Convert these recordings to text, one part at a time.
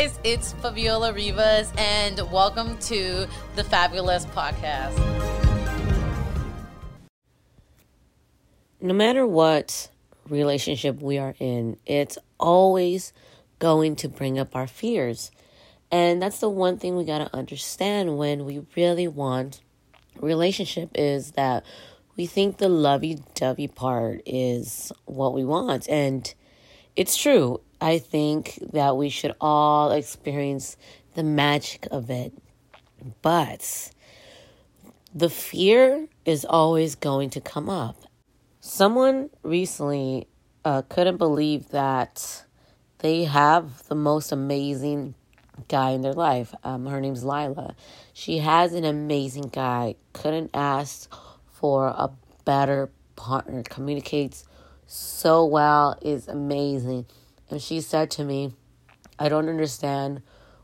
guys, it's Faviola Rivas, and welcome to the Fabulous Podcast. No matter what relationship we are in, it's always going to bring up our fears. And that's the one thing we got to understand when we really want relationship is that we think the lovey-dovey part is what we want and it's true. I think that we should all experience the magic of it. But the fear is always going to come up. Someone recently uh, couldn't believe that they have the most amazing guy in their life. Um, her name's Lila. She has an amazing guy. Couldn't ask for a better partner. Communicates so well, is amazing. And she said to me, I don't understand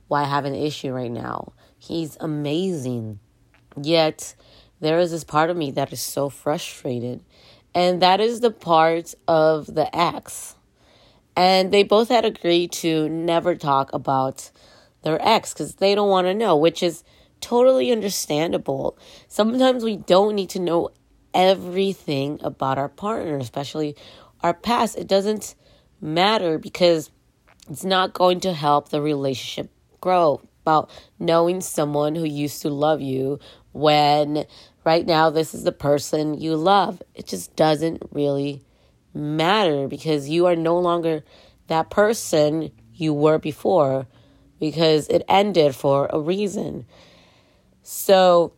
why I have an issue right now. He's amazing. Yet there is this part of me that is so frustrated. And that is the part of the ex. And they both had agreed to never talk about their ex because they don't want to know, which is totally understandable. Sometimes we don't need to know everything about our partner, especially our past. It doesn't matter because it's not going to help the relationship grow. About knowing someone who used to love you when right now this is the person you love. It just doesn't really matter because you are no longer that person you were before because it ended for a reason. So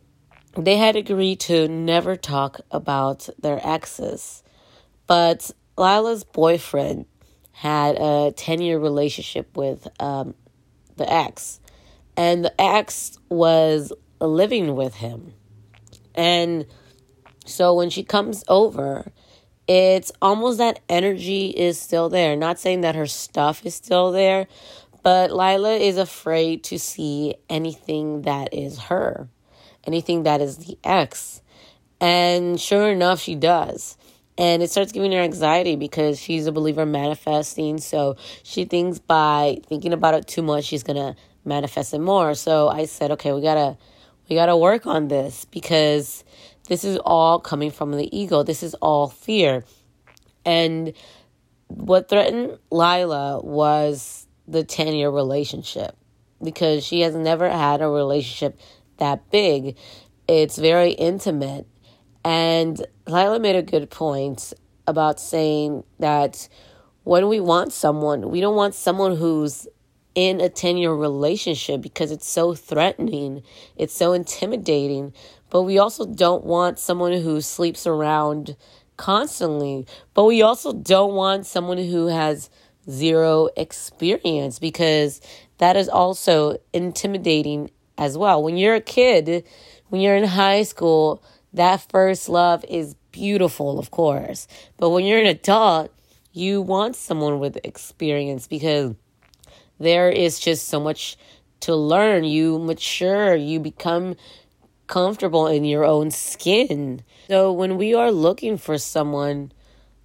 they had agreed to never talk about their exes. But Lila's boyfriend had a 10 year relationship with um, the ex, and the ex was living with him. And so when she comes over, it's almost that energy is still there. Not saying that her stuff is still there, but Lila is afraid to see anything that is her, anything that is the ex. And sure enough, she does. And it starts giving her anxiety because she's a believer manifesting. So she thinks by thinking about it too much, she's going to manifest it more. So I said, okay, we got to we got to work on this because this is all coming from the ego. This is all fear. And what threatened Lila was the 10 year relationship because she has never had a relationship that big. It's very intimate. And Lila made a good point about saying that when we want someone, we don't want someone who's in a 10 year relationship because it's so threatening, it's so intimidating. But we also don't want someone who sleeps around constantly. But we also don't want someone who has zero experience because that is also intimidating as well. When you're a kid, when you're in high school, that first love is beautiful, of course. But when you're an adult, you want someone with experience because there is just so much to learn. You mature, you become comfortable in your own skin. So when we are looking for someone,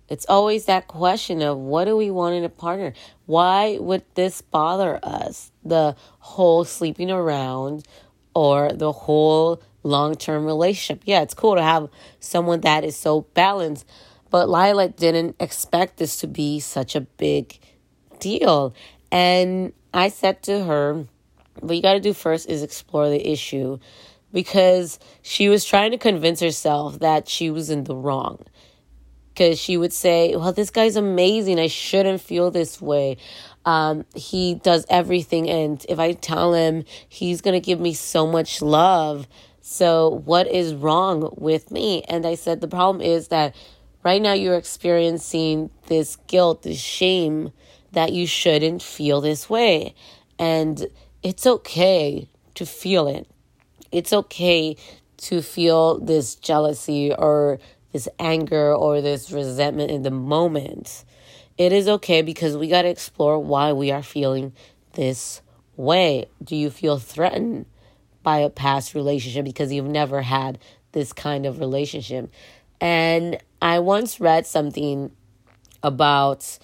it's always that question of what do we want in a partner? Why would this bother us? The whole sleeping around or the whole long term relationship. Yeah, it's cool to have someone that is so balanced, but Lila didn't expect this to be such a big deal. And I said to her, what you got to do first is explore the issue because she was trying to convince herself that she was in the wrong because she would say, Well, this guy's amazing. I shouldn't feel this way. Um, he does everything. And if I tell him, he's going to give me so much love. So, what is wrong with me? And I said, The problem is that right now you're experiencing this guilt, this shame that you shouldn't feel this way. And it's okay to feel it. It's okay to feel this jealousy or this anger or this resentment in the moment. It is okay because we got to explore why we are feeling this way. Do you feel threatened by a past relationship because you've never had this kind of relationship? And I once read something about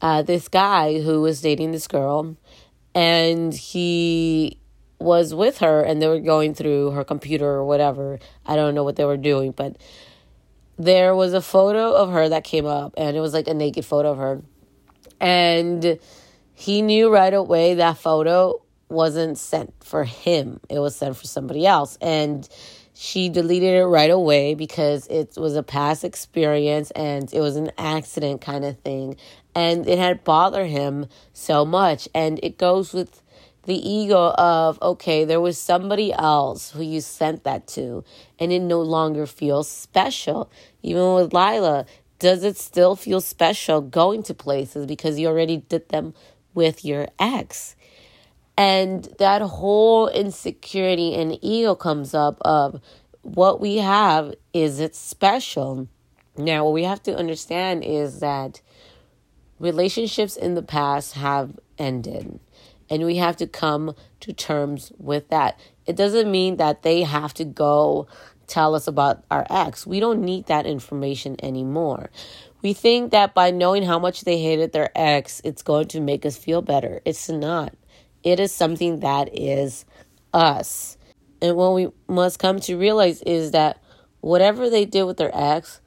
uh, this guy who was dating this girl and he was with her and they were going through her computer or whatever. I don't know what they were doing, but there was a photo of her that came up and it was like a naked photo of her. And he knew right away that photo wasn't sent for him. It was sent for somebody else. And she deleted it right away because it was a past experience and it was an accident kind of thing. And it had bothered him so much. And it goes with the ego of, okay, there was somebody else who you sent that to, and it no longer feels special. Even with Lila, does it still feel special going to places because you already did them with your ex? And that whole insecurity and ego comes up of what we have, is it special? Now, what we have to understand is that relationships in the past have ended and we have to come to terms with that. It doesn't mean that they have to go tell us about our ex. We don't need that information anymore. We think that by knowing how much they hated their ex, it's going to make us feel better. It's not. It is something that is us. And what we must come to realize is that whatever they did with their ex,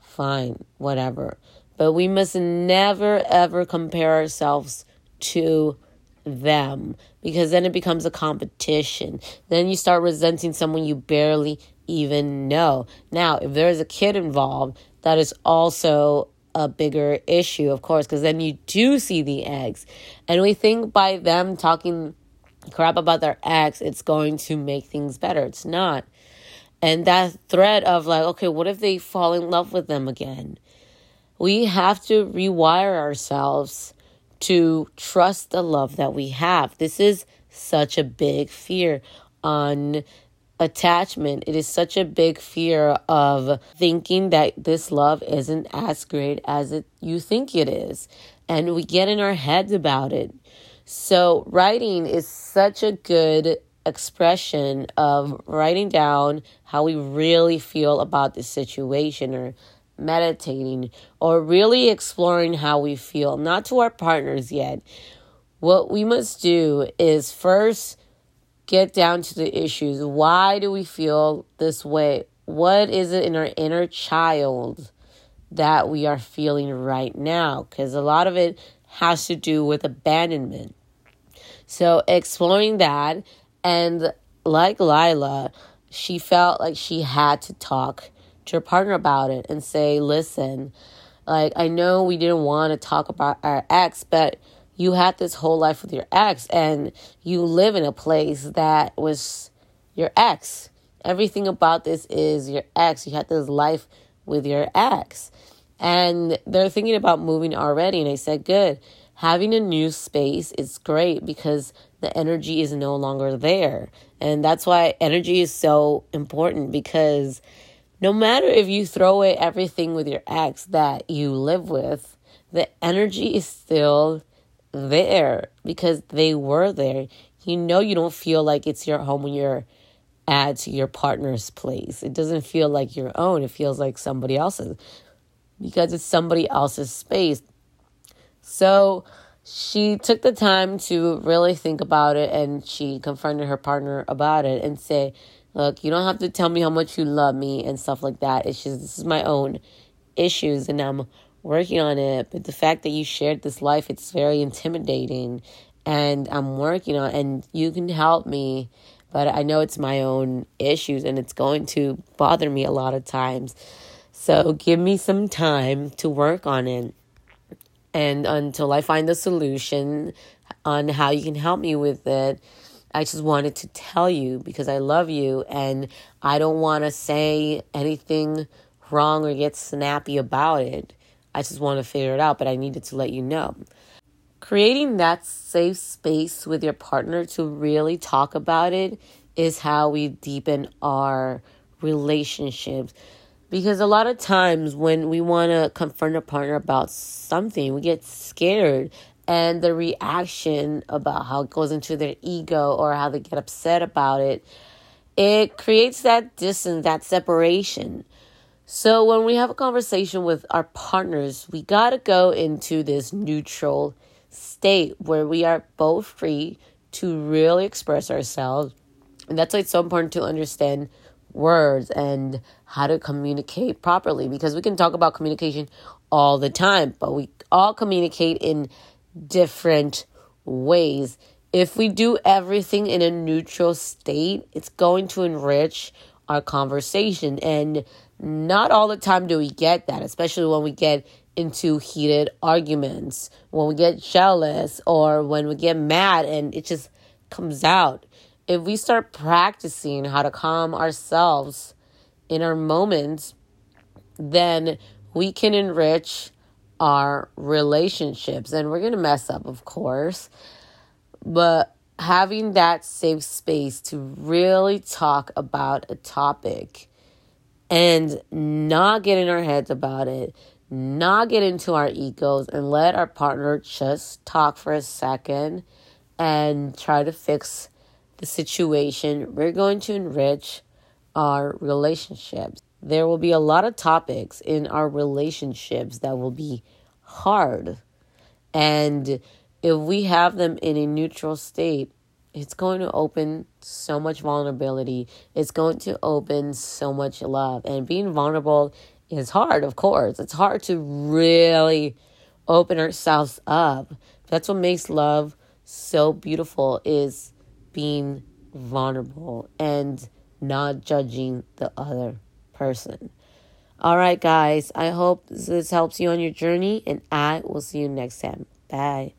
fine, whatever. But we must never ever compare ourselves to them because then it becomes a competition. Then you start resenting someone you barely even know. Now, if there is a kid involved, that is also a bigger issue, of course, because then you do see the eggs. And we think by them talking crap about their ex, it's going to make things better. It's not. And that threat of like, okay, what if they fall in love with them again? We have to rewire ourselves to trust the love that we have. This is such a big fear on attachment. It is such a big fear of thinking that this love isn't as great as it you think it is. And we get in our heads about it. So writing is such a good expression of writing down how we really feel about the situation or meditating, or really exploring how we feel, not to our partners yet. What we must do is first get down to the issues. Why do we feel this way? What is it in our inner child that we are feeling right now? Because a lot of it has to do with abandonment. So, exploring that, and like Lila, she felt like she had to talk to her partner about it and say, listen, like, I know we didn't want to talk about our ex, but you had this whole life with your ex and you live in a place that was your ex. Everything about this is your ex. You had this life with your ex. And they're thinking about moving already. And I said, good. Having a new space is great because the energy is no longer there. And that's why energy is so important because no matter if you throw away everything with your ex that you live with, the energy is still there because they were there. You know, you don't feel like it's your home when you're at your partner's place. It doesn't feel like your own, it feels like somebody else's because it's somebody else's space. So she took the time to really think about it and she confronted her partner about it and say, Look, you don't have to tell me how much you love me and stuff like that. It's just, this is my own issues and I'm working on it. But the fact that you shared this life, it's very intimidating. And I'm working on and you can help me. But I know it's my own issues and it's going to bother me a lot of times. So give me some time to work on it. And until I find the solution on how you can help me with it, I just wanted to tell you because I love you and I don't want to say anything wrong or get snappy about it. I just want to figure it out, but I needed to let you know. Creating that safe space with your partner to really talk about it is how we deepen our relationships. Because a lot of times when we want to confront a partner about something, we get scared and the reaction about how it goes into their ego or how they get upset about it, it creates that distance, that separation. So when we have a conversation with our partners, we got to go into this neutral state where we are both free to really express ourselves. And that's why it's so important to understand words and how to communicate properly because we can talk about communication all the time, but we all communicate in different ways. If we do everything in a neutral state, it's going to enrich our conversation. And not all the time do we get that, especially when we get into heated arguments, when we get jealous, or when we get mad and it just comes out. If we start practicing how to calm ourselves in our moments, then we can enrich our relationships. And we're going to mess up, of course, but having that safe space to really talk about a topic and not get in our heads about it, not get into our egos, and let our partner just talk for a second and try to fix the situation. We're going to enrich our relationships. There will be a lot of topics in our relationships that will be hard. And if we have them in a neutral state, it's going to open so much vulnerability. It's going to open so much love. And being vulnerable is hard, of course. It's hard to really open ourselves up. That's what makes love so beautiful is being vulnerable and not judging the other person. All right, guys, I hope this helps you on your journey, and I will see you next time. Bye.